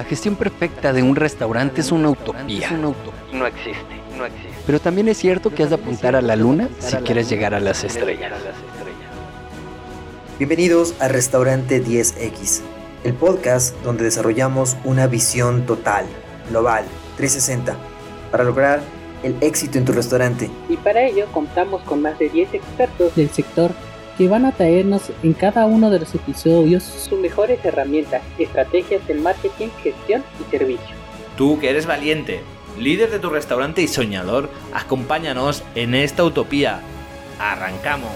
La gestión perfecta de un restaurante es una utopía. No existe, no existe. Pero también es cierto que has de apuntar a la luna si quieres llegar a las estrellas. Bienvenidos a Restaurante 10X, el podcast donde desarrollamos una visión total, global, 360, para lograr el éxito en tu restaurante. Y para ello contamos con más de 10 expertos del sector que van a traernos en cada uno de los episodios sus mejores herramientas, estrategias del marketing, gestión y servicio. Tú que eres valiente, líder de tu restaurante y soñador, acompáñanos en esta utopía. Arrancamos.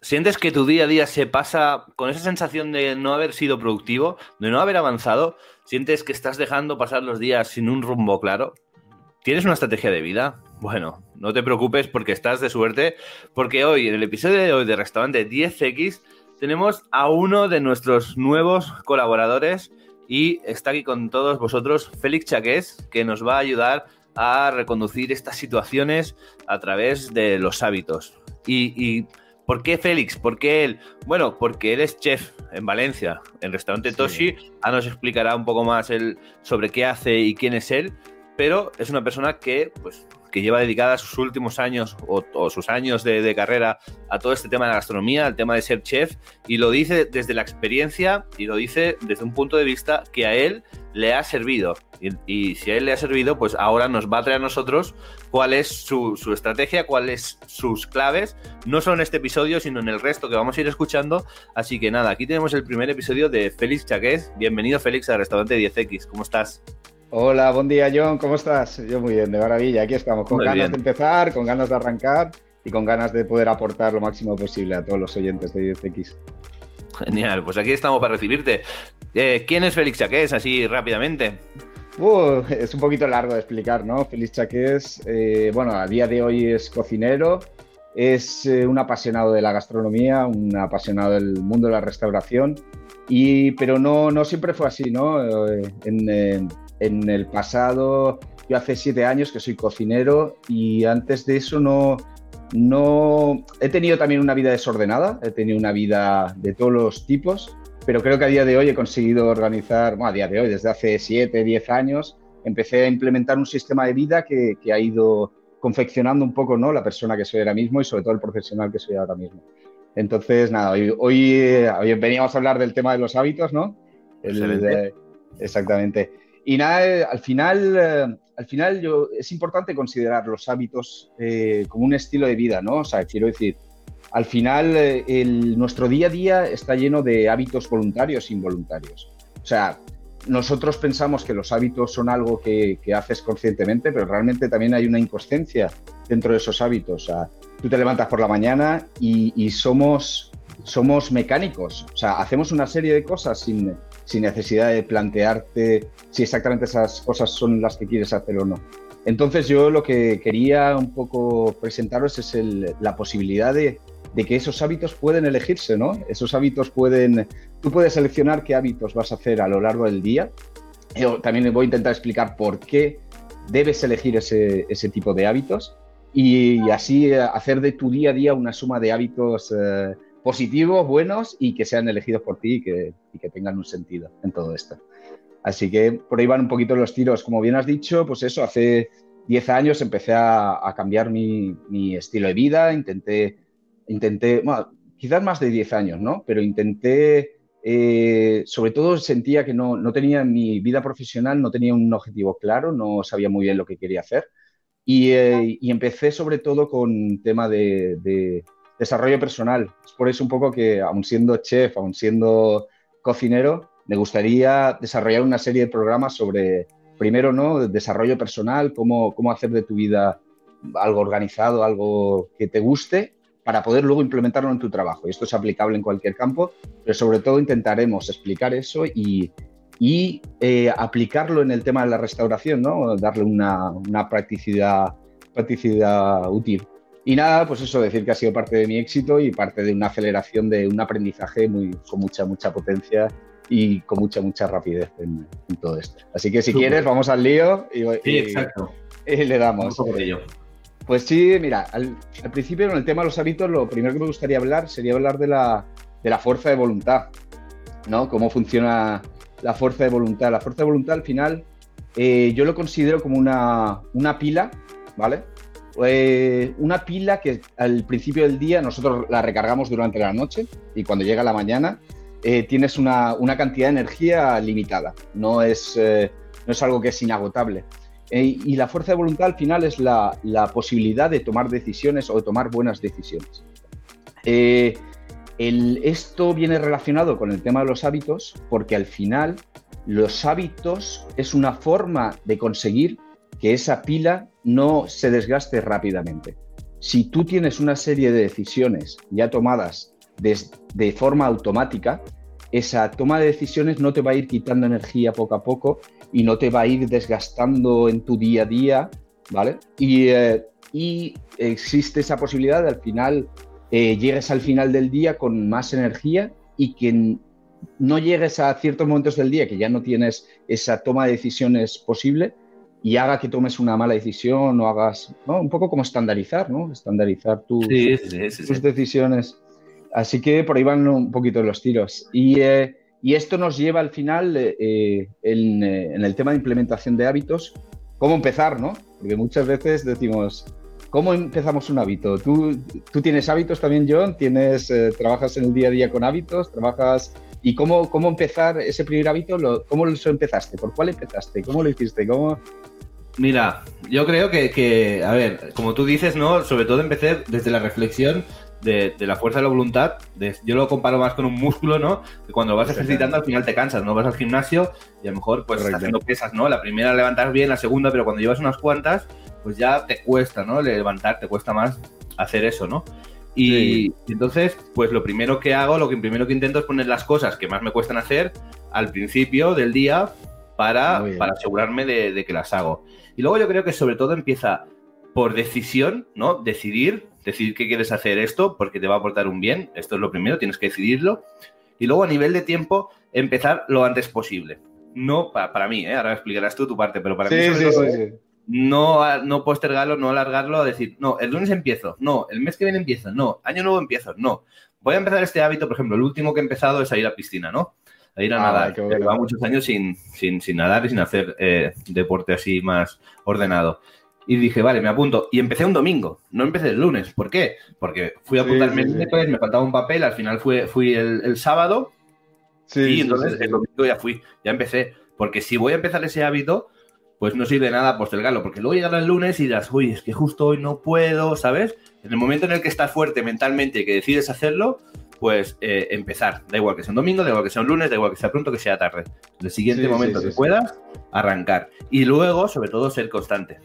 ¿Sientes que tu día a día se pasa con esa sensación de no haber sido productivo, de no haber avanzado? ¿Sientes que estás dejando pasar los días sin un rumbo claro? ¿Tienes una estrategia de vida? Bueno, no te preocupes porque estás de suerte, porque hoy, en el episodio de hoy de Restaurante 10X, tenemos a uno de nuestros nuevos colaboradores y está aquí con todos vosotros Félix Chaqués, que nos va a ayudar a reconducir estas situaciones a través de los hábitos. Y, y ¿Por qué Félix? ¿Por qué él? Bueno, porque él es chef en Valencia, en restaurante Toshi. Ahora nos explicará un poco más él sobre qué hace y quién es él. Pero es una persona que, pues, que lleva dedicada sus últimos años o, sus años de, carrera a todo este tema de la gastronomía, al tema de ser chef, y lo dice desde la experiencia y lo dice desde un punto de vista que a él le ha servido. Y, si a él le ha servido, pues ahora nos va a traer a nosotros cuál es su, estrategia, cuáles sus claves, no solo en este episodio, sino en el resto que vamos a ir escuchando. Así que nada, aquí tenemos el primer episodio de Félix Chaqués. Bienvenido Félix al restaurante 10X. ¿Cómo estás? Hola, buen día John, ¿cómo estás? Yo muy bien, de maravilla, aquí estamos, con ganas de empezar, con ganas de arrancar y con ganas de poder aportar lo máximo posible a todos los oyentes de 10X. Genial, pues aquí estamos para recibirte. Eh, ¿Quién es Félix Chaqués, así rápidamente? Uh, es un poquito largo de explicar, ¿no? Félix Chaqués, eh, bueno, a día de hoy es cocinero, es eh, un apasionado de la gastronomía, un apasionado del mundo de la restauración, y, pero no, no siempre fue así, ¿no? En, en el pasado, yo hace siete años que soy cocinero y antes de eso no, no he tenido también una vida desordenada, he tenido una vida de todos los tipos, pero creo que a día de hoy he conseguido organizar, bueno, a día de hoy, desde hace siete, diez años, empecé a implementar un sistema de vida que, que, ha ido confeccionando un poco ¿no? la persona que soy ahora mismo y sobre todo el profesional que soy ahora mismo. Entonces, nada, hoy, hoy, veníamos a hablar del tema de los hábitos, ¿no? El, exactamente. Y nada, eh, al final, eh, al final yo, es importante considerar los hábitos eh, como un estilo de vida, ¿no? O sea, quiero decir, al final el, nuestro día a día está lleno de hábitos voluntarios e involuntarios. O sea, nosotros pensamos que los hábitos son algo que, haces conscientemente, pero realmente también hay una inconsciencia dentro de esos hábitos. O sea, tú te levantas por la mañana y, y somos, somos mecánicos. O sea, hacemos una serie de cosas sin, sin necesidad de plantearte si exactamente esas cosas son las que quieres hacer o no. Entonces yo lo que quería un poco presentaros es la posibilidad de, que esos hábitos pueden elegirse, ¿no? Esos hábitos pueden, tú puedes seleccionar qué hábitos vas a hacer a lo largo del día. Yo también voy a intentar explicar por qué debes elegir ese, tipo de hábitos y, así hacer de tu día a día una suma de hábitos eh, positivos, buenos y que sean elegidos por ti y que, que tengan un sentido en todo esto. Así que por ahí van un poquito los tiros. Como bien has dicho, pues eso, hace 10 años empecé a, cambiar mi, estilo de vida, intenté, intenté, quizás más de 10 años, ¿no? Pero intenté, eh, sobre todo sentía que no, no, tenía mi vida profesional, no tenía un objetivo claro, no sabía muy bien lo que quería hacer. Y, eh, y empecé sobre todo con tema de desarrollo personal. Es por eso un poco que, aun siendo chef, aun siendo cocinero, me gustaría desarrollar una serie de programas sobre, primero, ¿no? Desarrollo personal, cómo, cómo hacer de tu vida algo organizado, algo que te guste, para poder luego implementarlo en tu trabajo. Y esto es aplicable en cualquier campo, pero sobre todo intentaremos explicar eso y, y eh, aplicarlo en el tema de la restauración, ¿no? Darle una, una practicidad, practicidad útil. Y nada, pues eso, decir que ha sido parte de mi éxito y parte de una aceleración de un aprendizaje muy, con mucha, mucha potencia y con mucha, mucha rapidez en, todo esto. Así que si quieres, vamos al lío y, sí, exacto. y le damos. Pues sí, mira, al, principio en el tema de los hábitos, lo primero que me gustaría hablar sería hablar de la, de la fuerza de voluntad. ¿no? Cómo funciona la fuerza de voluntad. La fuerza de voluntad al final eh, yo lo considero como una, una pila, ¿vale? Eh, una pila que al principio del día nosotros la recargamos durante la noche y cuando llega la mañana eh, tienes una, una, cantidad de energía limitada, no es, no es algo que es inagotable. y la fuerza de voluntad al final es la, la, posibilidad de tomar decisiones o de tomar buenas decisiones. Esto viene relacionado con el tema de los hábitos porque al final los hábitos es una forma de conseguir que esa pila no se desgaste rápidamente. Si tú tienes una serie de decisiones ya tomadas de, forma automática, esa toma de decisiones no te va a ir quitando energía poco a poco y no te va a ir desgastando en tu día a día, ¿vale? Y, eh, y existe esa posibilidad de al final eh, llegues al final del día con más energía y que no llegues a ciertos momentos del día que ya no tienes esa toma de decisiones posible y haga que tomes una mala decisión o hagas, ¿no? Un poco como estandarizar, ¿no? Estandarizar tus, tus decisiones. Así que por ahí van un poquito los tiros. Y, eh, y esto nos lleva al final eh, en, en, el tema de implementación de hábitos, cómo empezar, ¿no? Porque muchas veces decimos, ¿Cómo empezamos un hábito? ¿Tú, tú tienes hábitos también, John? ¿Tienes, eh, ¿Trabajas en el día a día con hábitos? ¿Trabajas ¿Y cómo, cómo empezar ese primer hábito? Lo, ¿Cómo lo empezaste? ¿Por cuál empezaste? ¿Cómo lo hiciste? ¿Cómo... Mira, yo creo que, que, a ver, como tú dices, ¿no? Sobre todo empecé desde la reflexión de, de, la fuerza de la voluntad. De, yo lo comparo más con un músculo, ¿no? Que cuando lo vas ejercitando al final te cansas, ¿no? Vas al gimnasio y a lo mejor pues estás haciendo pesas, ¿no? La primera levantar bien, la segunda, pero cuando llevas unas cuantas, pues ya te cuesta, ¿no? Levantar, te cuesta más hacer eso, ¿no? Y, entonces, pues lo primero que hago, lo que primero que intento es poner las cosas que más me cuestan hacer al principio del día para, para asegurarme de, de, que las hago. Y luego yo creo que sobre todo empieza por decisión, ¿no? Decidir, decidir que quieres hacer esto porque te va a aportar un bien. Esto es lo primero, tienes que decidirlo. Y luego a nivel de tiempo, empezar lo antes posible. No para, para mí, ¿eh? ahora explicarás tú tu parte, pero para mí sobre todo, no, no postergarlo, no alargarlo a decir, no, el lunes empiezo, no, el mes que viene empiezo, no, año nuevo empiezo, no. Voy a empezar este hábito, por ejemplo, el último que he empezado es a ir a piscina, ¿no? A ir a ah, nadar. Lleva muchos años sin, sin, sin, nadar y sin hacer eh, deporte así más ordenado. Y dije, vale, me apunto. Y empecé un domingo, no empecé el lunes. ¿Por qué? Porque fui a apuntarme sí, sí, el me faltaba un papel, al final fui, fui el, el sábado. y entonces el domingo ya fui, ya empecé. Porque si voy a empezar ese hábito, pues no sirve de nada postergarlo, porque luego llegará el lunes y dirás, uy, es que justo hoy no puedo, ¿sabes? En el momento en el que estás fuerte mentalmente y que decides hacerlo, pues eh, empezar. Da igual que sea un domingo, da igual que sea un lunes, da igual que sea pronto, que sea tarde. El siguiente sí, momento sí, que puedas, arrancar. Y luego, sobre todo, ser constante.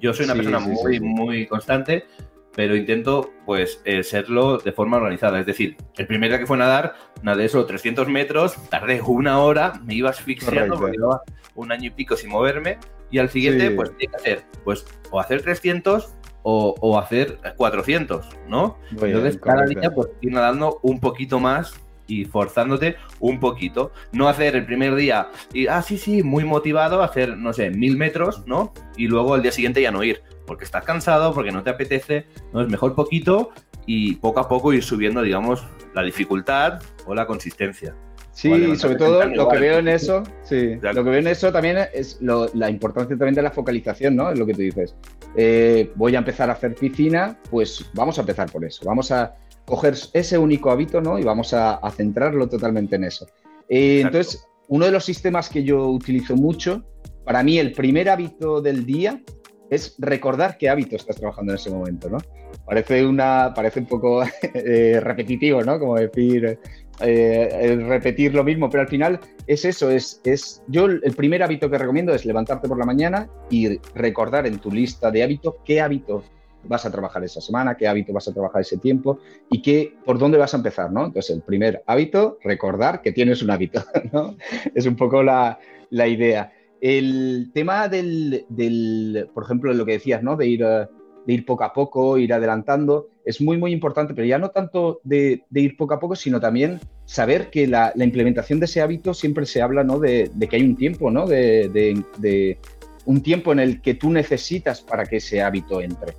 Yo soy una persona muy, muy constante, pero intento pues eh, serlo de forma organizada. Es decir, el primer día que fue a nadar, nadé solo 300 metros, tardé una hora, me iba asfixiando porque llevaba un año y pico sin moverme, y al siguiente, sí. pues, ¿qué que hacer? Pues o hacer 300 o, o hacer 400, ¿no? Muy Entonces, bien, cada día, pues, ir nadando un poquito más y forzándote un poquito. No hacer el primer día y, ah, sí, sí, muy motivado, hacer, no sé, mil metros, ¿no? Y luego el día siguiente ya no ir porque estás cansado, porque no te apetece, no es mejor poquito y poco a poco ir subiendo, digamos, la dificultad o la consistencia. Sí, sobre todo lo igual. que veo en eso, sí, lo que veo en eso también es lo, la importancia también de la focalización, ¿no? Es lo que tú dices. Eh, voy a empezar a hacer piscina, pues vamos a empezar por eso. Vamos a coger ese único hábito, ¿no? Y vamos a, a centrarlo totalmente en eso. Eh, entonces, uno de los sistemas que yo utilizo mucho, para mí el primer hábito del día es recordar qué hábito estás trabajando en ese momento, ¿no? Parece, una, parece un poco eh, repetitivo, ¿no? Como decir, eh, repetir lo mismo, pero al final es eso, es, es yo el primer hábito que recomiendo es levantarte por la mañana y recordar en tu lista de hábitos qué hábito vas a trabajar esa semana, qué hábito vas a trabajar ese tiempo y qué, por dónde vas a empezar, ¿no? Entonces, el primer hábito, recordar que tienes un hábito, ¿no? Es un poco la, la idea. El tema del, del, por ejemplo, lo que decías, ¿no? De ir, uh, de ir poco a poco, ir adelantando, es muy, muy importante, pero ya no tanto de, ir poco a poco, sino también saber que la, implementación de ese hábito siempre se habla, ¿no? De, que hay un tiempo, ¿no? De, un tiempo en el que tú necesitas para que ese hábito entre.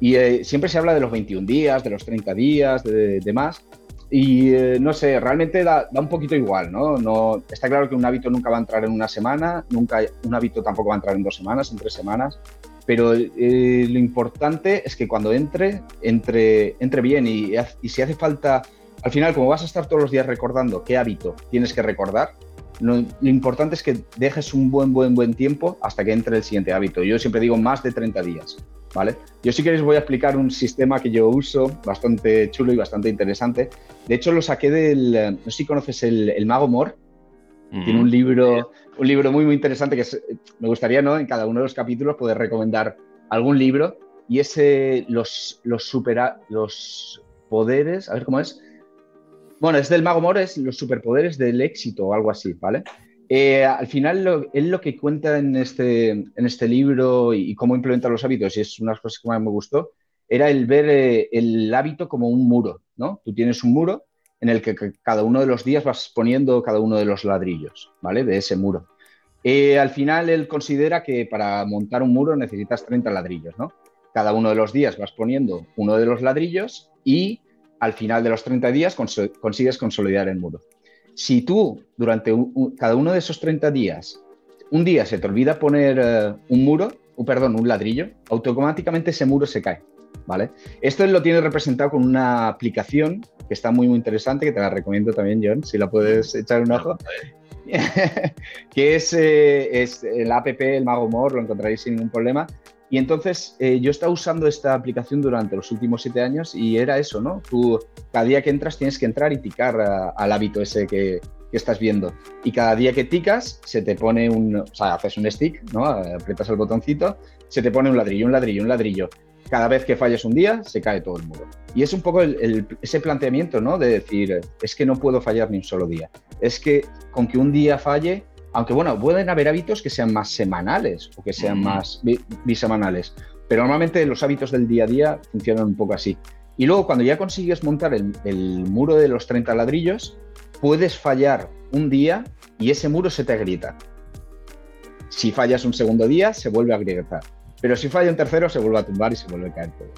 Y eh, siempre se habla de los 21 días, de los 30 días, de demás. y eh, no sé, realmente da, un poquito igual, ¿no? ¿no? Está claro que un hábito nunca va a entrar en una semana, nunca un hábito tampoco va a entrar en dos semanas, en tres semanas, pero eh, lo importante es que cuando entre, entre, entre bien y, si hace falta, al final, como vas a estar todos los días recordando qué hábito tienes que recordar, lo, importante es que dejes un buen, buen, buen tiempo hasta que entre el siguiente hábito. Yo siempre digo más de 30 días. ¿vale? Yo si queréis voy a explicar un sistema que yo uso, bastante chulo y bastante interesante. De hecho, lo saqué del, no sé si conoces el, Mago Mor. Tiene un libro, un libro muy, muy interesante que me gustaría, ¿no? En cada uno de los capítulos poder recomendar algún libro y ese, los, los, supera, los poderes, a ver cómo es. Bueno, es del Mago Mor, es los superpoderes del éxito o algo así, ¿vale? Eh, al final, él lo que cuenta en este, en este libro y, cómo implementa los hábitos, y es una de las cosas que más me gustó, era el ver eh, el hábito como un muro, ¿no? Tú tienes un muro en el que cada uno de los días vas poniendo cada uno de los ladrillos, ¿vale? De ese muro. Eh, al final, él considera que para montar un muro necesitas 30 ladrillos, ¿no? Cada uno de los días vas poniendo uno de los ladrillos y al final de los 30 días consigues consolidar el muro. Si tú, durante cada uno de esos 30 días, un día se te olvida poner eh, un muro, uh, perdón, un ladrillo, automáticamente ese muro se cae. ¿Vale? Esto lo tiene representado con una aplicación que está muy, muy interesante, que te la recomiendo también, John, si la puedes echar un ojo, que es, eh, el app, el Mago More, lo encontraréis sin ningún problema, y entonces eh, yo he estado usando esta aplicación durante los últimos siete años y era eso, ¿no? Tú cada día que entras tienes que entrar y ticar al hábito ese que, estás viendo. Y cada día que ticas se te pone un, o sea, haces un stick, ¿no? Aprietas el botoncito, se te pone un ladrillo, un ladrillo, un ladrillo. Cada vez que falles un día se cae todo el muro. Y es un poco ese planteamiento, ¿no? De decir, es que no puedo fallar ni un solo día. Es que con que un día falle aunque bueno, pueden haber hábitos que sean más semanales o que sean más bisemanales, pero normalmente los hábitos del día a día funcionan un poco así. Y luego cuando ya consigues montar el, muro de los 30 ladrillos, puedes fallar un día y ese muro se te grita. Si fallas un segundo día, se vuelve a gritar. Pero si falla un tercero, se vuelve a tumbar y se vuelve a caer todo.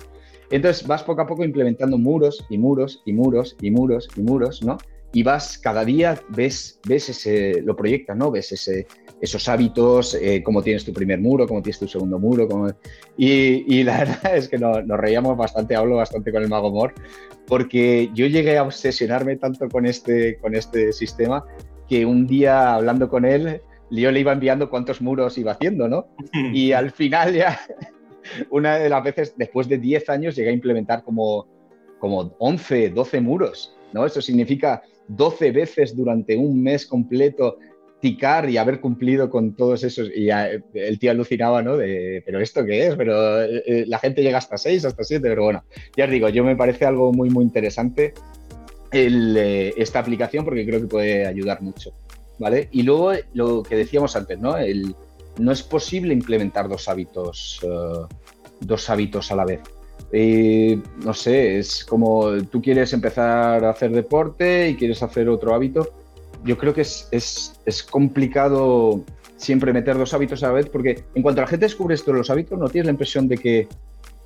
Entonces vas poco a poco implementando muros y muros y muros y muros y muros, ¿no? y vas cada día, ves, ves ese, lo proyectas, ¿no? Ves ese, esos hábitos, eh, cómo tienes tu primer muro, cómo tienes tu segundo muro. Y, y, la verdad es que nos reíamos bastante, hablo bastante con el Mago Mor, porque yo llegué a obsesionarme tanto con este, con este sistema que un día hablando con él, yo le iba enviando cuántos muros iba haciendo, ¿no? Y al final ya, una de las veces, después de 10 años, llegué a implementar como, como 11, 12 muros, ¿no? Eso significa 12 veces durante un mes completo ticar y haber cumplido con todos esos. Y el tío alucinaba, ¿no? De, pero esto qué es, pero eh, eh, la gente llega hasta 6, hasta 7, pero bueno, ya os digo, yo me parece algo muy, muy interesante eh, esta aplicación porque creo que puede ayudar mucho, ¿vale? Y luego lo que decíamos antes, ¿no? El, no es posible implementar dos hábitos, dos hábitos a la vez. Eh, no sé, es como tú quieres empezar a hacer deporte y quieres hacer otro hábito. Yo creo que es, es, complicado siempre meter dos hábitos a la vez porque en cuanto la gente descubre esto de los hábitos, no tienes la impresión de que,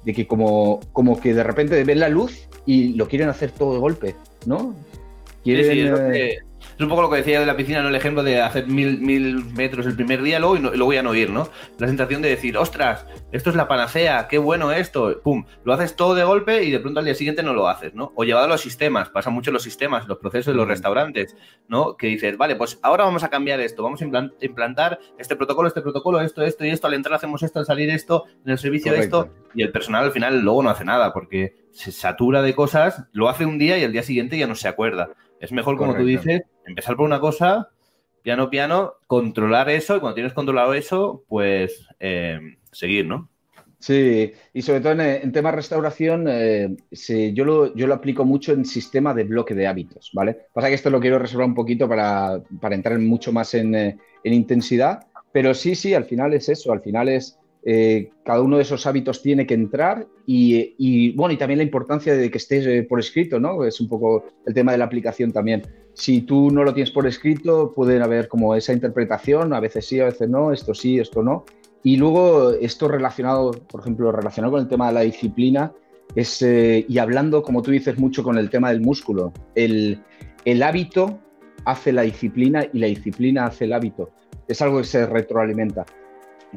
de que como, como que de repente ven la luz y lo quieren hacer todo de golpe, ¿no? Quieren, eh, es un poco lo que decía de la piscina, ¿no? El ejemplo de hacer mil, mil metros el primer día luego y, no, luego ya no ir, ¿no? La sensación de decir, ostras, esto es la panacea, qué bueno esto, pum, lo haces todo de golpe y de pronto al día siguiente no lo haces, ¿no? O llevado a los sistemas, pasa mucho en los sistemas, los procesos de los restaurantes, ¿no? Que dices, vale, pues ahora vamos a cambiar esto, vamos a implantar este protocolo, este protocolo, esto, esto y esto, al entrar hacemos esto, al salir esto, en el servicio esto, y el personal al final luego no hace nada porque se satura de cosas, lo hace un día y al día siguiente ya no se acuerda. Es mejor, como tú dices, empezar por una cosa, piano, piano, controlar eso y cuando tienes controlado eso, pues eh, seguir, ¿no? Sí, y sobre todo en, tema restauración, eh, yo, lo, yo lo aplico mucho en sistema de bloque de hábitos, ¿vale? Pasa que esto lo quiero reservar un poquito para, entrar mucho más en, eh, en, intensidad, pero sí, sí, al final es eso, al final es eh, cada uno de esos hábitos tiene que entrar y, bueno, y también la importancia de que estés eh, por escrito, ¿no? Es un poco el tema de la aplicación también. Si tú no lo tienes por escrito, pueden haber como esa interpretación, a veces sí, a veces no, esto sí, esto no. Y luego esto relacionado, por ejemplo, relacionado con el tema de la disciplina, Es, eh, y hablando, como tú dices, mucho con el tema del músculo, el, el hábito hace la disciplina y la disciplina hace el hábito. Es algo que se retroalimenta.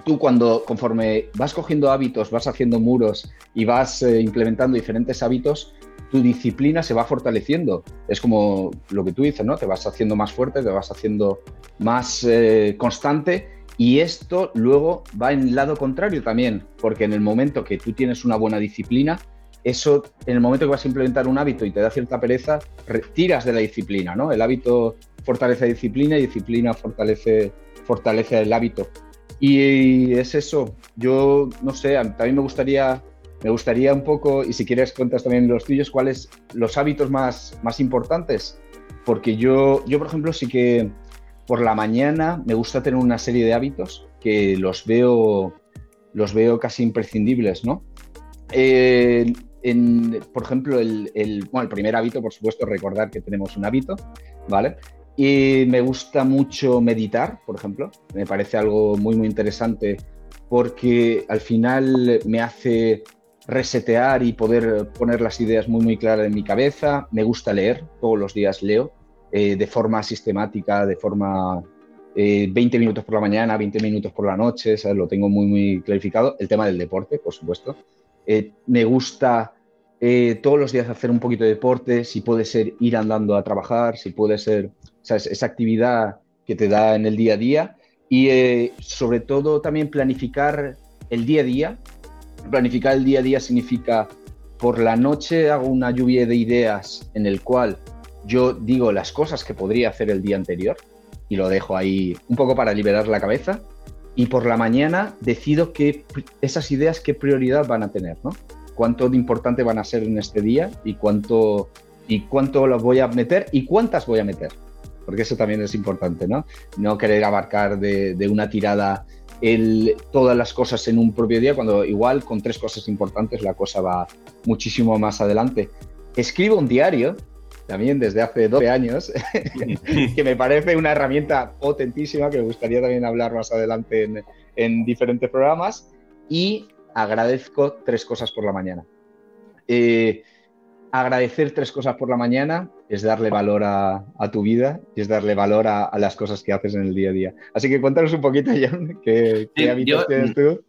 Tú cuando, conforme vas cogiendo hábitos, vas haciendo muros y vas eh, implementando diferentes hábitos, tu disciplina se va fortaleciendo. Es como lo que tú dices, ¿no? Te vas haciendo más fuerte, te vas haciendo más eh, constante y esto luego va en el lado contrario también, porque en el momento que tú tienes una buena disciplina, eso, en el momento que vas a implementar un hábito y te da cierta pereza, retiras de la disciplina, ¿no? El hábito fortalece disciplina y disciplina fortalece, fortalece el hábito. Y es eso. Yo, no sé, también me gustaría, me gustaría un poco, y si quieres cuentas también los tuyos, cuáles los hábitos más, más importantes. Porque yo, yo, por ejemplo, sí que por la mañana me gusta tener una serie de hábitos que los veo, los veo casi imprescindibles, ¿no? Eh, por ejemplo, el, el, bueno, el primer hábito, por supuesto, recordar que tenemos un hábito, ¿vale? Y me gusta mucho meditar, por ejemplo. Me parece algo muy, muy interesante porque al final me hace resetear y poder poner las ideas muy, muy claras en mi cabeza. Me gusta leer, todos los días leo eh, de forma sistemática, de forma 20 eh, minutos por la mañana, 20 minutos por la noche, ¿sabes? lo tengo muy, muy clarificado. El tema del deporte, por supuesto. Eh, me gusta eh, todos los días hacer un poquito de deporte, si puede ser ir andando a trabajar, si puede ser esa actividad que te da en el día a día y eh, sobre todo también planificar el día a día. Planificar el día a día significa por la noche hago una lluvia de ideas en el cual yo digo las cosas que podría hacer el día anterior y lo dejo ahí un poco para liberar la cabeza y por la mañana decido que esas ideas qué prioridad van a tener, ¿no? Cuánto de importante van a ser en este día y cuánto y cuánto las voy a meter y cuántas voy a meter, porque eso también es importante, ¿no? No querer abarcar de, una tirada el, todas las cosas en un propio día, cuando igual con tres cosas importantes la cosa va muchísimo más adelante. Escribo un diario, también desde hace 12 años, que me parece una herramienta potentísima que me gustaría también hablar más adelante en, diferentes programas. Y agradezco tres cosas por la mañana. Eh, agradecer tres cosas por la mañana es darle valor a, tu vida y es darle valor a, las cosas que haces en el día a día. Así que cuéntanos un poquito, John, qué, hábitos tienes tú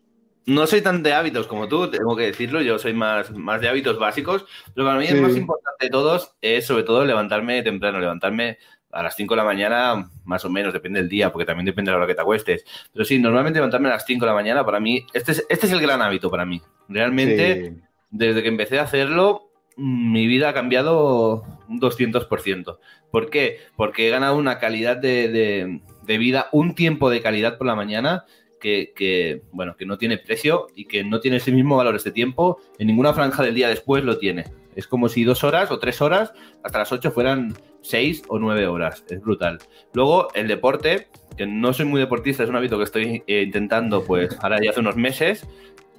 no soy tan de hábitos como tú, tengo que decirlo, yo soy más, más de hábitos básicos, pero para mí el más importante de todos es sobre todo levantarme temprano, levantarme a las 5 de la mañana, más o menos, depende del día, porque también depende de la hora que te acuestes. Pero sí, normalmente levantarme a las 5 de la mañana, para mí, este es, este es el gran hábito para mí. Realmente, desde que empecé a hacerlo, mi vida ha cambiado un 200%. ¿Por qué? Porque he ganado una calidad de, de vida, un tiempo de calidad por la mañana que, bueno, que no tiene precio y que no tiene ese mismo valor este tiempo, en ninguna franja del día después lo tiene. Es como si dos horas o tres horas hasta las ocho fueran seis o nueve horas. Es brutal. Luego, el deporte, que no soy muy deportista, es un hábito que estoy eh, intentando, pues ahora ya hace unos meses,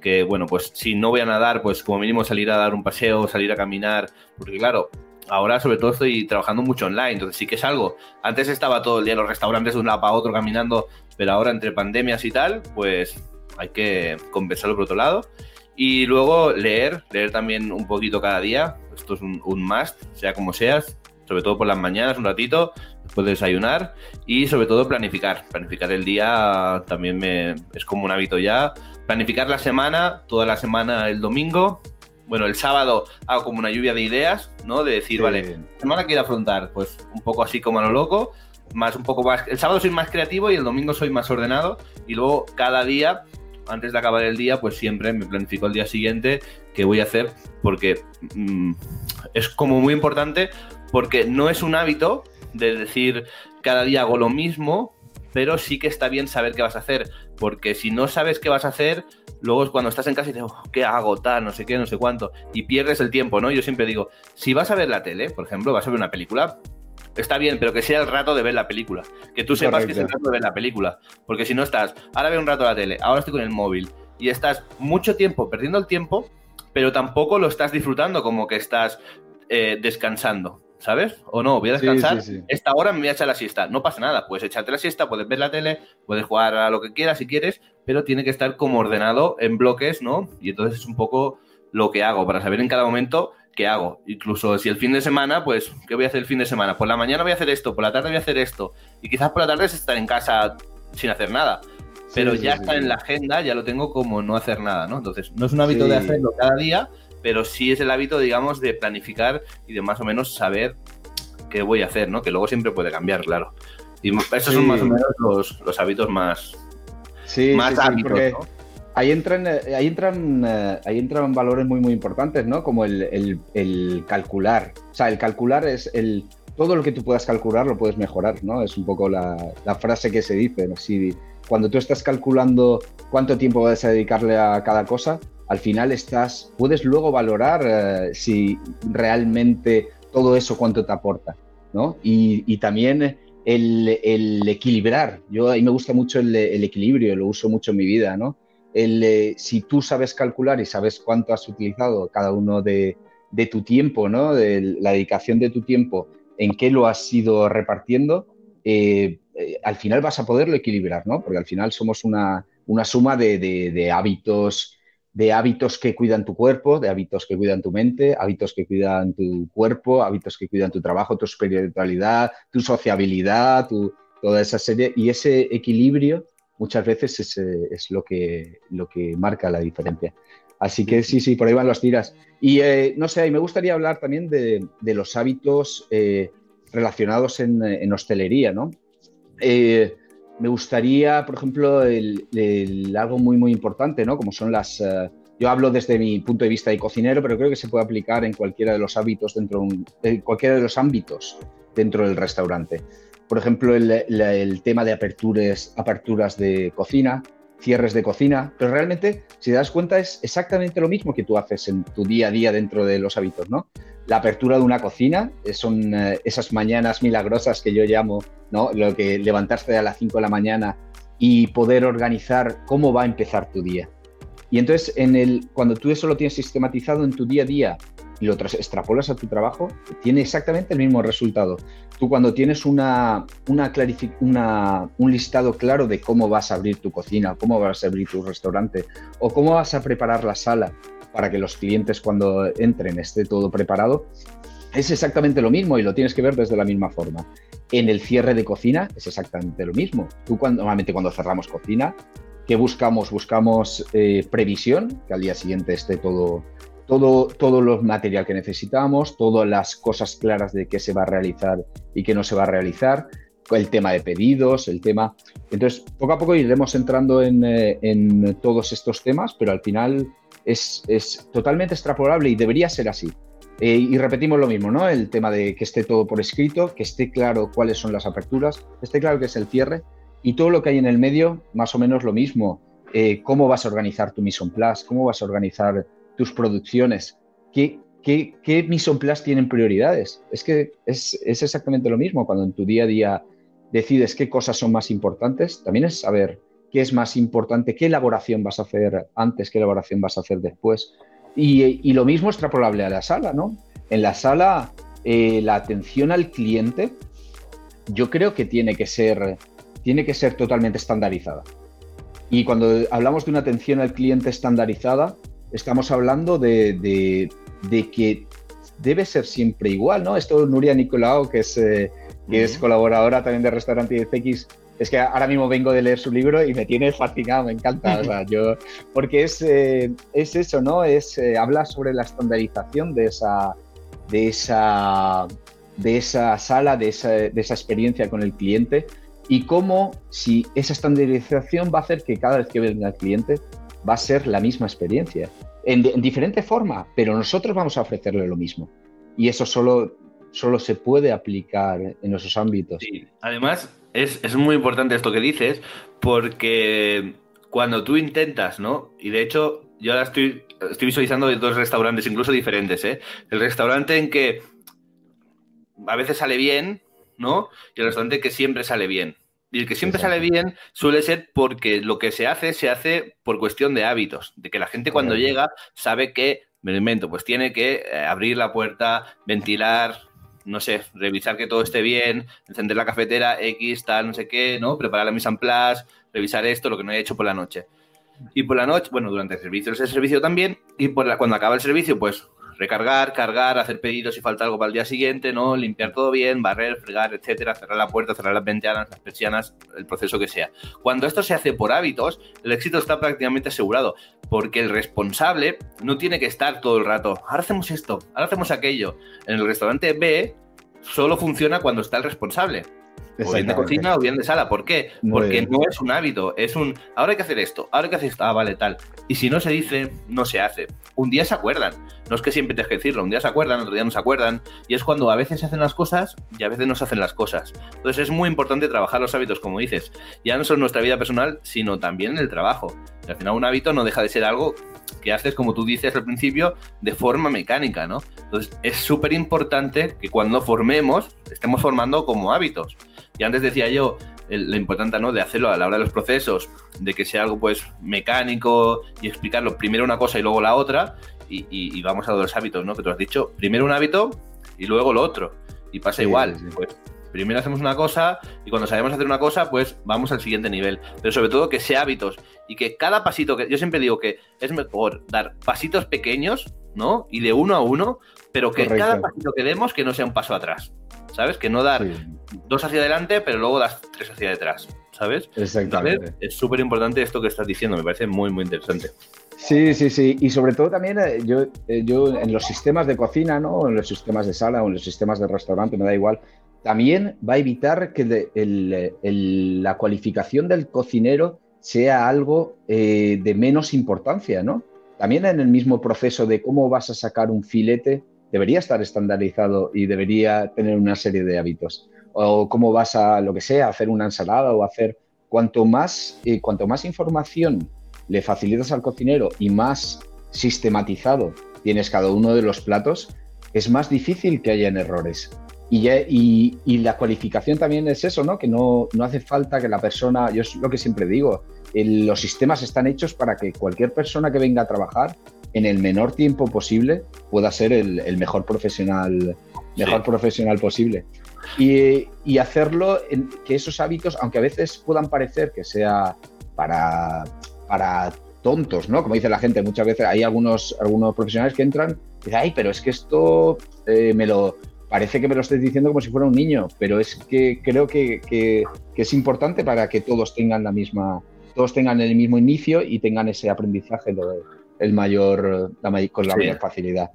que bueno, pues si no voy a nadar, pues como mínimo salir a dar un paseo, salir a caminar, porque claro, ahora sobre todo estoy trabajando mucho online, entonces sí que es algo. Antes estaba todo el día en los restaurantes de un lado para otro caminando, pero ahora entre pandemias y tal, pues hay que compensarlo por otro lado. Y luego leer, leer también un poquito cada día, esto es un, must, sea como seas, sobre todo por las mañanas, un ratito, después de desayunar y sobre todo planificar. Planificar el día también me, es como un hábito ya. Planificar la semana, toda la semana el domingo, bueno, el sábado hago como una lluvia de ideas, ¿no? De decir, vale, semana quiero afrontar, pues un poco así como a lo loco, más un poco más. El sábado soy más creativo y el domingo soy más ordenado. Y luego cada día, antes de acabar el día, pues siempre me planifico el día siguiente qué voy a hacer, porque mm, es como muy importante, porque no es un hábito de decir cada día hago lo mismo, pero sí que está bien saber qué vas a hacer, porque si no sabes qué vas a hacer, luego cuando estás en casa y dices, oh, ¿qué hago? Tal, no sé qué, no sé cuánto, y pierdes el tiempo, ¿no? Yo siempre digo, si vas a ver la tele, por ejemplo, vas a ver una película, está bien, pero que sea el rato de ver la película, que tú sepas que es el rato de ver la película, porque si no estás, ahora veo un rato la tele, ahora estoy con el móvil, y estás mucho tiempo perdiendo el tiempo, pero tampoco lo estás disfrutando como que estás eh, descansando. ¿Sabes? O no, voy a descansar, esta hora me voy a echar la siesta. No pasa nada, puedes echarte la siesta, puedes ver la tele, puedes jugar a lo que quieras si quieres, pero tiene que estar como ordenado en bloques, ¿no? Y entonces es un poco lo que hago, para saber en cada momento qué hago. Incluso si el fin de semana, pues, ¿qué voy a hacer el fin de semana? Por la mañana voy a hacer esto, por la tarde voy a hacer esto. Y quizás por la tarde es estar en casa sin hacer nada. Pero ya está en la agenda, ya lo tengo como no hacer nada, ¿no? Entonces, no es un hábito de hacerlo cada día, pero sí es el hábito, digamos, de planificar y de más o menos saber qué voy a hacer, ¿no? Que luego siempre puede cambiar, claro. Y esos son Sí. más o menos los, los hábitos más, Sí, más sí, sí, hábitos, porque ¿no? ahí entran, eh, ahí entran, eh, ahí entran valores muy, muy importantes, ¿no? Como el, el- el calcular. O sea, el calcular es el todo lo que tú puedas calcular lo puedes mejorar, ¿no? Es un poco la, la frase que se dice, ¿no? Si cuando tú estás calculando cuánto tiempo vas a dedicarle a cada cosa, al final estás, puedes luego valorar eh, si realmente todo eso cuánto te aporta, ¿no? Y, también el, equilibrar. Yo a mí me gusta mucho el, equilibrio, lo uso mucho en mi vida, ¿no? Eh, si tú sabes calcular y sabes cuánto has utilizado cada uno de, tu tiempo, ¿no? De la dedicación de tu tiempo, en qué lo has ido repartiendo, eh, al final vas a poderlo equilibrar, ¿no? Porque al final somos una, suma de hábitos, de hábitos que cuidan tu cuerpo, de hábitos que cuidan tu mente, hábitos que cuidan tu cuerpo, hábitos que cuidan tu trabajo, tu espiritualidad, tu sociabilidad, tu, toda esa serie. Y ese equilibrio muchas veces es, eh, es lo, que, lo que marca la diferencia. Así que sí, sí, por ahí van los tiras. Y eh, no sé, y me gustaría hablar también de, de los hábitos eh, relacionados en, en hostelería, ¿no? Eh, me gustaría, por ejemplo, el, algo muy, muy importante, ¿no? Como son las... eh, yo hablo desde mi punto de vista de cocinero, pero creo que se puede aplicar en cualquiera de los hábitos dentro de en cualquiera de los ámbitos dentro del restaurante. Por ejemplo, el, el tema de aperturas, aperturas de cocina, cierres de cocina, pero realmente, si te das cuenta, es exactamente lo mismo que tú haces en tu día a día dentro de los hábitos, ¿no? La apertura de una cocina eh, son eh, esas mañanas milagrosas que yo llamo, ¿no? Lo que levantarse a las 5 de la mañana y poder organizar cómo va a empezar tu día. Y entonces, en el, cuando tú eso lo tienes sistematizado en tu día a día y lo extrapolas a tu trabajo, tiene exactamente el mismo resultado. Tú cuando tienes una, una- un listado claro de cómo vas a abrir tu cocina, cómo vas a abrir tu restaurante o cómo vas a preparar la sala para que los clientes cuando entren esté todo preparado, es exactamente lo mismo y lo tienes que ver desde la misma forma. En el cierre de cocina es exactamente lo mismo. Tú cuando, normalmente cuando cerramos cocina, ¿qué buscamos? Buscamos eh, previsión, que al día siguiente esté todo, todo, todo material que necesitamos, todas las cosas claras de qué se va a realizar y qué no se va a realizar, el tema de pedidos, el tema... Entonces, poco a poco iremos entrando en, eh, en todos estos temas, pero al final es, es totalmente extrapolable y debería ser así. Eh, y repetimos lo mismo, ¿no? El tema de que esté todo por escrito, que esté claro cuáles son las aperturas, que esté claro que es el cierre y todo lo que hay en el medio, más o menos lo mismo. Eh, ¿Cómo vas a organizar tu en place? ¿Cómo vas a organizar tus producciones? ¿Qué, qué, qué tienen prioridades? Es que es, es exactamente lo mismo cuando en tu día a día decides qué cosas son más importantes, también es saber qué es más importante, qué elaboración vas a hacer antes, qué elaboración vas a hacer después. Y, lo mismo extrapolable a la sala, ¿no? En la sala, eh, la atención al cliente, yo creo que tiene que ser, tiene que ser totalmente estandarizada. Y cuando hablamos de una atención al cliente estandarizada, estamos hablando de, de, de que debe ser siempre igual, ¿no? Esto Nuria Nicolau, que es, eh, que es colaboradora también de Restaurante 10X, es que ahora mismo vengo de leer su libro y me tiene fascinado, me encanta. O sea, yo, porque es, eh, es eso, ¿no? Es, eh, habla sobre la estandarización de esa, de esa, de esa sala, de esa, de esa experiencia con el cliente y cómo si esa estandarización va a hacer que cada vez que venga el cliente va a ser la misma experiencia. En, en diferente forma, pero nosotros vamos a ofrecerle lo mismo. Y eso solo, solo se puede aplicar en esos ámbitos. Sí, además es, es, muy importante esto que dices, porque cuando tú intentas, ¿no? Y de hecho, yo ahora estoy, estoy visualizando dos restaurantes, incluso diferentes, ¿eh? El restaurante en que a veces sale bien, ¿no? Y el restaurante que siempre sale bien. Y el que siempre Exacto. sale bien suele ser porque lo que se hace, se hace por cuestión de hábitos, de que la gente cuando Correcto. llega sabe que, me lo invento, pues tiene que eh, abrir la puerta, ventilar, no sé, revisar que todo esté bien, encender la cafetera, X, tal, no sé qué, ¿no? Preparar la mise en place, revisar esto, lo que no haya hecho por la noche. y por la noche, bueno, durante el servicio es el servicio también, y por la, cuando acaba el servicio, pues recargar, cargar, hacer pedidos si falta algo para el día siguiente, ¿no? Limpiar todo bien, barrer, fregar, etcétera, cerrar la puerta, cerrar las ventanas, las persianas, el proceso que sea. Cuando esto se hace por hábitos, el éxito está prácticamente asegurado, porque el responsable no tiene que estar todo el rato, ahora hacemos esto, ahora hacemos aquello. En el restaurante B solo funciona cuando está el responsable. O bien de cocina o bien de sala. ¿Por qué? Muy Porque bien. no es un hábito, es un ahora hay que hacer esto, ahora hay que hacer esto, ah, vale, tal. Y si no se dice, no se hace. Un día se acuerdan. No es que siempre tengas que decirlo, un día se acuerdan, otro día no se acuerdan. Y es cuando a veces se hacen las cosas y a veces no se hacen las cosas. Entonces es muy importante trabajar los hábitos, como dices, ya no solo en nuestra vida personal, sino también en el trabajo. Y al final un hábito no deja de ser algo que haces, como tú dices al principio, de forma mecánica, ¿no? Entonces es súper importante que cuando formemos, estemos formando como hábitos. Y antes decía yo, el- lo importante ¿no? de hacerlo a la hora de los procesos, de que sea algo pues mecánico y explicarlo primero una cosa y luego la otra, y, y- y vamos a los hábitos, ¿no? Que tú has dicho, primero un hábito y luego lo otro. Y pasa Sí, igual, sí, pues primero hacemos una cosa y cuando sabemos hacer una cosa, pues vamos al siguiente nivel. Pero sobre todo que sea hábitos y que cada pasito, que yo siempre digo que es mejor dar pasitos pequeños, ¿no? Y de uno a uno, pero que Correcto. cada pasito que demos que no sea un paso atrás. ¿Sabes? Que no dar Sí, dos hacia adelante, pero luego das tres hacia detrás, ¿sabes? exactamente. Entonces, es súper importante esto que estás diciendo, me parece muy, muy interesante. Sí, sí, sí. Y sobre todo también eh, yo, eh, yo en los sistemas de cocina, ¿no? En los sistemas de sala o en los sistemas de restaurante, me da igual. También va a evitar que de- el- el- la cualificación del cocinero sea algo eh, de menos importancia, ¿no? También en el mismo proceso de cómo vas a sacar un filete, debería estar estandarizado y debería tener una serie de hábitos. O cómo vas a, lo que sea, hacer una ensalada o hacer... Cuanto más, eh, cuanto más información le facilitas al cocinero y más sistematizado tienes cada uno de los platos, es más difícil que hayan errores. Y, ya- y- y la cualificación también es eso, ¿no? Que no, no hace falta que la persona, yo es lo que siempre digo, el- los sistemas están hechos para que cualquier persona que venga a trabajar en el menor tiempo posible pueda ser el, el mejor profesional, mejor Sí. profesional posible. Y, y hacerlo, en, que esos hábitos, aunque a veces puedan parecer que sea para, para tontos, ¿no? Como dice la gente, muchas veces hay algunos, algunos profesionales que entran y dicen, ay, pero es que esto eh, me lo parece que me lo estés diciendo como si fuera un niño, pero es que creo que, que- que es importante para que todos tengan la misma, todos tengan el mismo inicio y tengan ese aprendizaje lo el mayor, la may- con la Sí. mayor facilidad.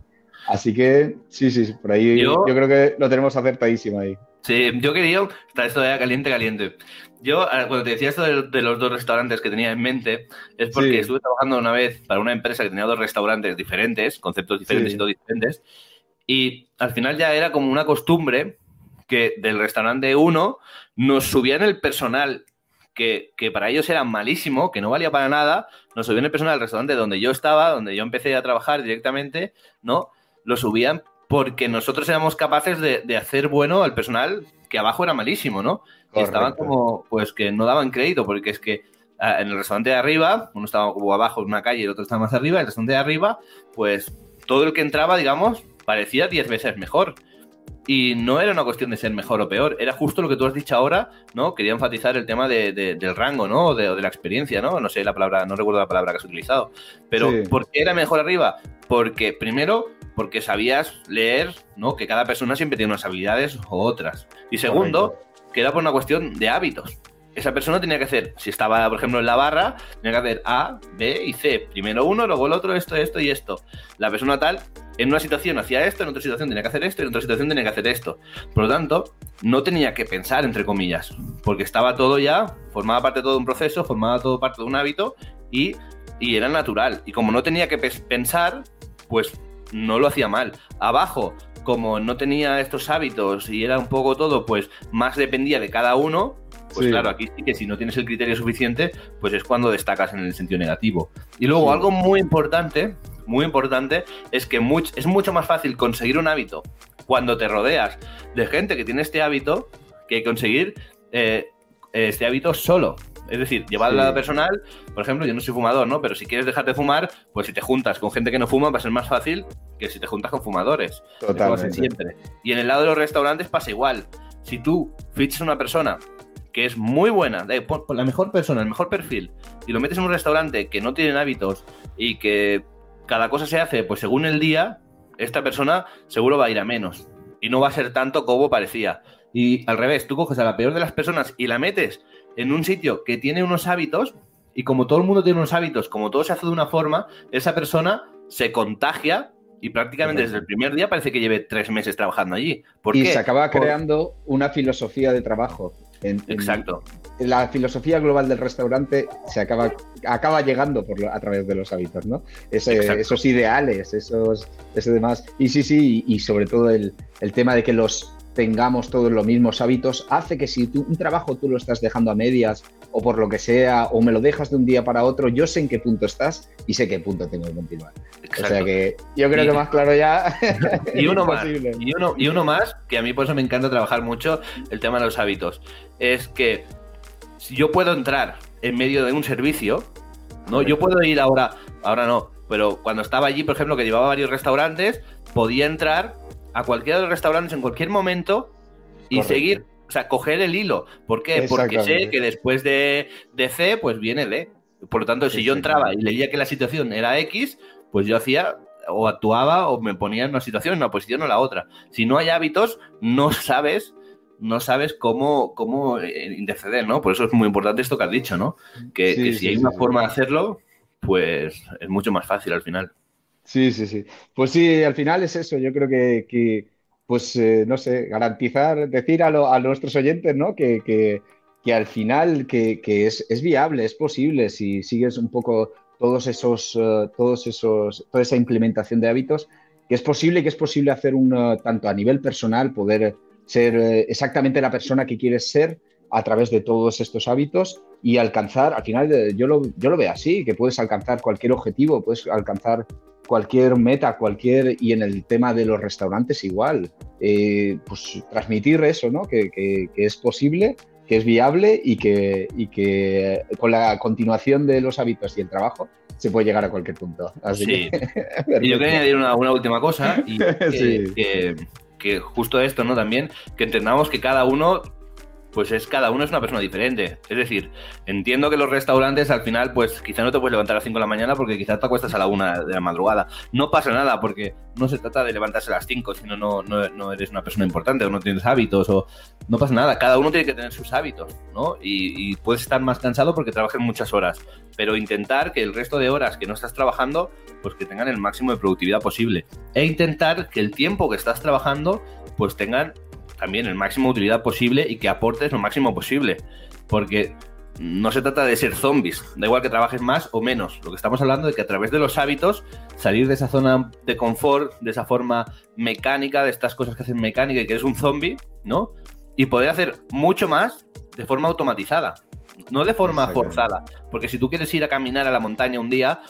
Así que sí, sí, por ahí Yo- yo, creo que lo tenemos acertadísimo ahí. Sí, yo quería estar esto ya caliente, caliente. Yo, cuando te decía esto de, de los dos restaurantes que tenía en mente, es porque Sí. estuve trabajando una vez para una empresa que tenía dos restaurantes diferentes, conceptos diferentes Sí. y todo diferentes, y al final ya era como una costumbre que del restaurante uno nos subían el personal que, que para ellos era malísimo, que no valía para nada, nos subían el personal del restaurante donde yo estaba, donde yo empecé a trabajar directamente, ¿no? Lo subían porque nosotros éramos capaces de, de hacer bueno al personal que abajo era malísimo, ¿no? Y estaban como, pues que no daban crédito, porque es que ah, en el restaurante de arriba, uno estaba como abajo en una calle y el otro estaba más arriba, el restaurante de arriba, pues todo el que entraba, digamos, parecía 10 veces mejor. Y no era una cuestión de ser mejor o peor, era justo lo que tú has dicho ahora, ¿no? Quería enfatizar el tema de- de- del rango, ¿no? O de, de la experiencia, ¿no? No sé la palabra, no recuerdo la palabra que has utilizado. Pero, Sí. ¿por qué era mejor arriba? Porque, primero, porque sabías leer, ¿no? Que cada persona siempre tiene unas habilidades o otras. Y segundo, que era por una cuestión de hábitos. Esa persona tenía que hacer, si estaba, por ejemplo, en la barra, tenía que hacer A, B y C. Primero uno, luego el otro, esto, esto y esto. La persona tal, en una situación hacía esto, en otra situación tenía que hacer esto, en otra situación tenía que hacer esto. Por lo tanto, no tenía que pensar, entre comillas, porque estaba todo ya, formaba parte de todo un proceso, formaba todo parte de un hábito y, y era natural. Y como no tenía que pensar, pues no lo hacía mal. Abajo, como no tenía estos hábitos y era un poco todo, pues más dependía de cada uno, pues Sí. claro, aquí sí que si no tienes el criterio suficiente, pues es cuando destacas en el sentido negativo. Y luego Sí. algo muy importante, muy importante, es que much- es mucho más fácil conseguir un hábito cuando te rodeas de gente que tiene este hábito que conseguir eh, este hábito solo. Es decir, llevar al lado personal, por ejemplo, yo no soy fumador, ¿no? Pero si quieres dejar de fumar, pues si te juntas con gente que no fuma, va a ser más fácil que si te juntas con fumadores. Totalmente. siempre. Y en el lado de los restaurantes pasa igual. Si tú fichas a una persona que es muy buena, la mejor persona, el mejor perfil, y lo metes en un restaurante que no tienen hábitos y que cada cosa se hace pues según el día, esta persona seguro va a ir a menos. Y no va a ser tanto como parecía. Y al revés, tú coges a la peor de las personas y la metes en un sitio que tiene unos hábitos, y como todo el mundo tiene unos hábitos, como todo se hace de una forma, esa persona se contagia y prácticamente desde el primer día parece que lleve tres meses trabajando allí. ¿Por y qué? se acaba Por- creando una filosofía de trabajo. En- en- Exacto. la filosofía global del restaurante se acaba, acaba llegando por lo- a través de los hábitos, ¿no? Ese- esos ideales, esos, ese demás. Y sí, sí, y, y sobre todo el, el tema de que los tengamos todos los mismos hábitos hace que si tú, un trabajo tú lo estás dejando a medias o por lo que sea, o me lo dejas de un día para otro, yo sé en qué punto estás y sé qué punto tengo que continuar. O sea que yo creo Y- que más claro ya. y uno más. Y uno, y uno más, que a mí por eso me encanta trabajar mucho el tema de los hábitos. Es que si yo puedo entrar en medio de un servicio, ¿no? Yo puedo ir ahora, ahora no, pero cuando estaba allí, por ejemplo, que llevaba varios restaurantes, podía entrar a cualquiera de los restaurantes en cualquier momento y Correcto. seguir, o sea, coger el hilo. ¿Por qué? Porque sé que después de, de C, pues viene D. Por lo tanto, si yo entraba y leía que la situación era X, pues yo hacía o actuaba o me ponía en una situación, en una posición o la otra. Si no hay hábitos, no sabes, no sabes cómo, cómo eh, interceder, ¿no? Por eso es muy importante esto que has dicho, ¿no? Que, Sí, que si sí, hay sí, una forma de hacerlo, pues es mucho más fácil al final. Sí, sí, sí. Pues sí, al final es eso. Yo creo que, pues, eh, no sé, garantizar, decir a, lo- a nuestros oyentes, ¿no? Que, que, que al final que, que es, es viable, es posible si sigues un poco todos esos, eh, todos esos, toda esa implementación de hábitos, que es posible, que es posible hacer un, eh, tanto a nivel personal, poder ser exactamente la persona que quieres ser a través de todos estos hábitos y alcanzar, al final eh, yo lo, yo lo veo así, que puedes alcanzar cualquier objetivo, puedes alcanzar cualquier meta, cualquier, y en el tema de los restaurantes igual, Eh, pues transmitir eso, ¿no? Que, que- que es posible, que es viable y que, y que con la continuación de los hábitos y el trabajo se puede llegar a cualquier punto. Así Sí. que, Y yo quería añadir una, una última cosa, y Sí. que justo esto, ¿no? También, que entendamos que cada uno, pues es cada uno es una persona diferente. Es decir, entiendo que los restaurantes al final, pues quizá no te puedes levantar a las 5 de la mañana porque quizás te acuestas a la 1 de la madrugada. No pasa nada, porque no se trata de levantarse a las 5, sino no, no, no eres una persona importante o no tienes hábitos o no pasa nada. Cada uno tiene que tener sus hábitos, ¿no? Y, y puedes estar más cansado porque trabajas muchas horas, pero intentar que el resto de horas que no estás trabajando pues que tengan el máximo de productividad posible. E intentar que el tiempo que estás trabajando, pues tengan también el máximo de utilidad posible y que aportes lo máximo posible. Porque no se trata de ser zombies, da igual que trabajes más o menos. Lo que estamos hablando es que a través de los hábitos, salir de esa zona de confort, de esa forma mecánica, de estas cosas que hacen mecánica y que eres un zombie, ¿no? Y poder hacer mucho más de forma automatizada. No de forma forzada. Porque si tú quieres ir a caminar a la montaña un día,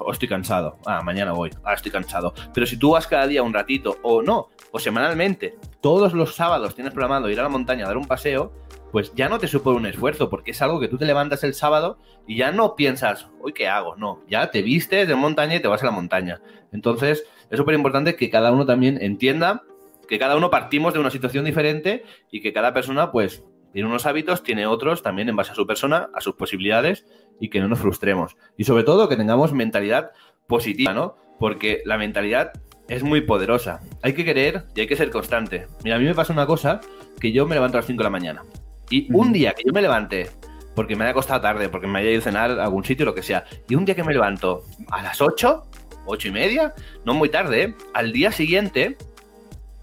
o estoy cansado, ah, mañana voy, ah, estoy cansado. Pero si tú vas cada día un ratito, o no, o semanalmente, todos los sábados tienes programado ir a la montaña a dar un paseo, pues ya no te supone un esfuerzo, porque es algo que tú te levantas el sábado y ya no piensas, hoy qué hago, no, ya te vistes de montaña y te vas a la montaña. Entonces, es súper importante que cada uno también entienda que cada uno partimos de una situación diferente y que cada persona, pues, tiene unos hábitos, tiene otros también en base a su persona, a sus posibilidades y que no nos frustremos. Y sobre todo que tengamos mentalidad positiva, ¿no? Porque la mentalidad es muy poderosa. Hay que querer y hay que ser constante. Mira, a mí me pasa una cosa que yo me levanto a las 5 de la mañana. Y un día que yo me levante, porque me haya costado tarde, porque me haya ido a cenar a algún sitio, lo que sea, y un día que me levanto a las 8, 8 y media, no muy tarde, ¿eh? al día siguiente,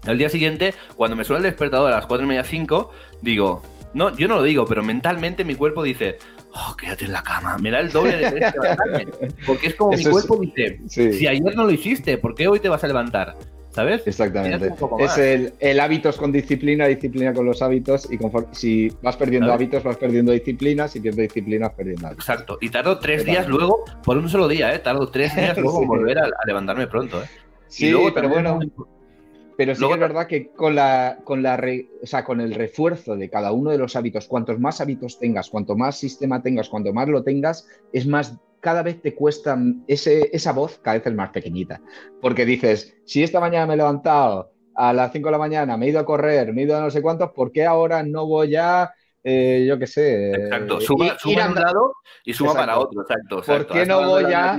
al día siguiente, cuando me suena el despertador a las 4 y media, 5, digo, no, yo no lo digo, pero mentalmente mi cuerpo dice, oh, quédate en la cama, me da el doble de pereza levantarme. Porque es como mi es- cuerpo dice, Sí. si ayer no lo hiciste, ¿por qué hoy te vas a levantar? ¿Sabes? Exactamente. Es el, el hábitos con disciplina, disciplina con los hábitos y conforme, si vas perdiendo ¿Sabes? hábitos vas perdiendo disciplina, si pierdes disciplina vas perdiendo hábitos. Exacto. Y tardo tres días luego, por un solo día, ¿eh? Tardo tres días luego en Sí. volver a, a levantarme pronto, ¿eh? Sí, y luego pero también- bueno, pero sí Luego que es verdad que con la, con la re- o sea, con el refuerzo de cada uno de los hábitos, cuantos más hábitos tengas, cuanto más sistema tengas, cuanto más lo tengas, es más, cada vez te cuesta ese, esa voz cada vez es más pequeñita. Porque dices, si esta mañana me he levantado a las 5 de la mañana, me he ido a correr, me he ido a no sé cuántos, ¿por qué ahora no voy a eh, yo qué sé. Exacto, eh, ir- suma ir para un lado y Exacto. para otro. Exacto, ¿Por qué no voy a-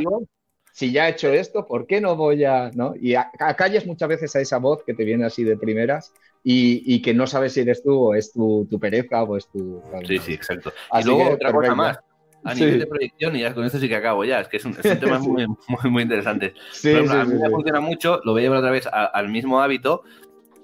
si ya he hecho esto, ¿por qué no voy a.? ¿no? Y a- acalles muchas veces a esa voz que te viene así de primeras y, y que no sabes si eres tú o es tu, tu pereza o es tu. Sí, sí, exacto. Así y luego que, otra cosa más. A Sí. nivel de proyección, y ya con esto sí que acabo ya, es que es un, es un tema Sí. muy, muy, muy interesante. Sí, sí, a mí me funciona mucho, lo voy a llevar otra vez a- al mismo hábito,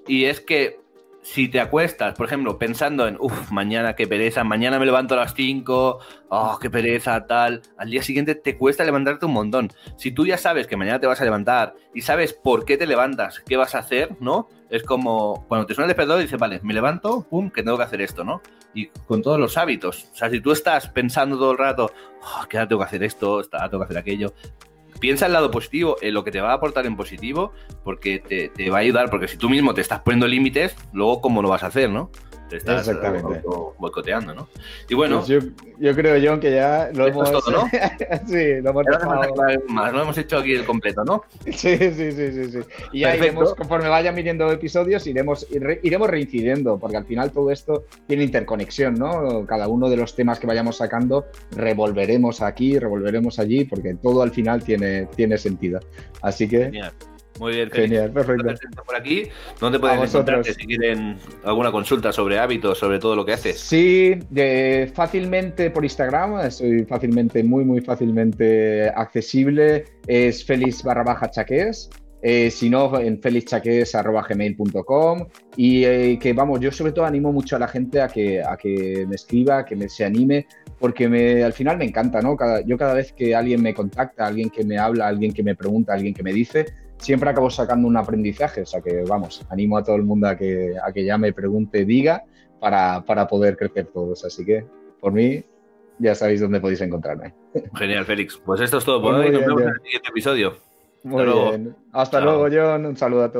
y es que si te acuestas, por ejemplo, pensando en, uff, mañana qué pereza, mañana me levanto a las 5, oh, qué pereza, tal, al día siguiente te cuesta levantarte un montón. Si tú ya sabes que mañana te vas a levantar y sabes por qué te levantas, qué vas a hacer, ¿no? Es como cuando te suena el despertador y dices, vale, me levanto, pum, que tengo que hacer esto, ¿no? Y con todos los hábitos. O sea, si tú estás pensando todo el rato, oh, que ahora tengo que hacer esto, ahora tengo que hacer aquello, piensa el lado positivo, en lo que te va a aportar en positivo, porque te, te va a ayudar, porque si tú mismo te estás poniendo límites, luego cómo lo vas a hacer, ¿no? Te estás boicoteando, ¿no? Y bueno, Pues yo, yo creo, John, que ya lo hemos. todo, ¿no? sí, lo hemos más, hecho aquí el completo, ¿no? Sí, sí, sí, sí, sí. Y ya Perfecto. iremos, conforme vayan viniendo episodios, iremos, iremos reincidiendo, porque al final todo esto tiene interconexión, ¿no? Cada uno de los temas que vayamos sacando, revolveremos aquí, revolveremos allí, porque todo al final tiene, tiene sentido. Así que, Genial. Muy bien, genial, perfecto. Por aquí. ¿Dónde pueden encontrarte si quieren alguna consulta sobre hábitos, sobre todo lo que haces? Sí, fácilmente por Instagram, soy fácilmente, muy, muy fácilmente accesible. Es feliz barra baja chaques. Eh, si no, en felixchaques.gmail.com y eh, que vamos, yo sobre todo animo mucho a la gente a que, a que me escriba, que me, se anime, porque me, al final me encanta, ¿no? Cada, yo cada vez que alguien me contacta, alguien que me habla, alguien que me pregunta, alguien que me dice, siempre acabo sacando un aprendizaje. O sea que vamos, animo a todo el mundo a que, a que llame, pregunte, diga para, para poder crecer todos. Así que, por mí, ya sabéis dónde podéis encontrarme. Genial, Félix. Pues esto es todo por Muy hoy. Nos vemos bien. en el siguiente episodio. Muy luego. bien. Hasta Chao. luego, John. Un saludo a todos.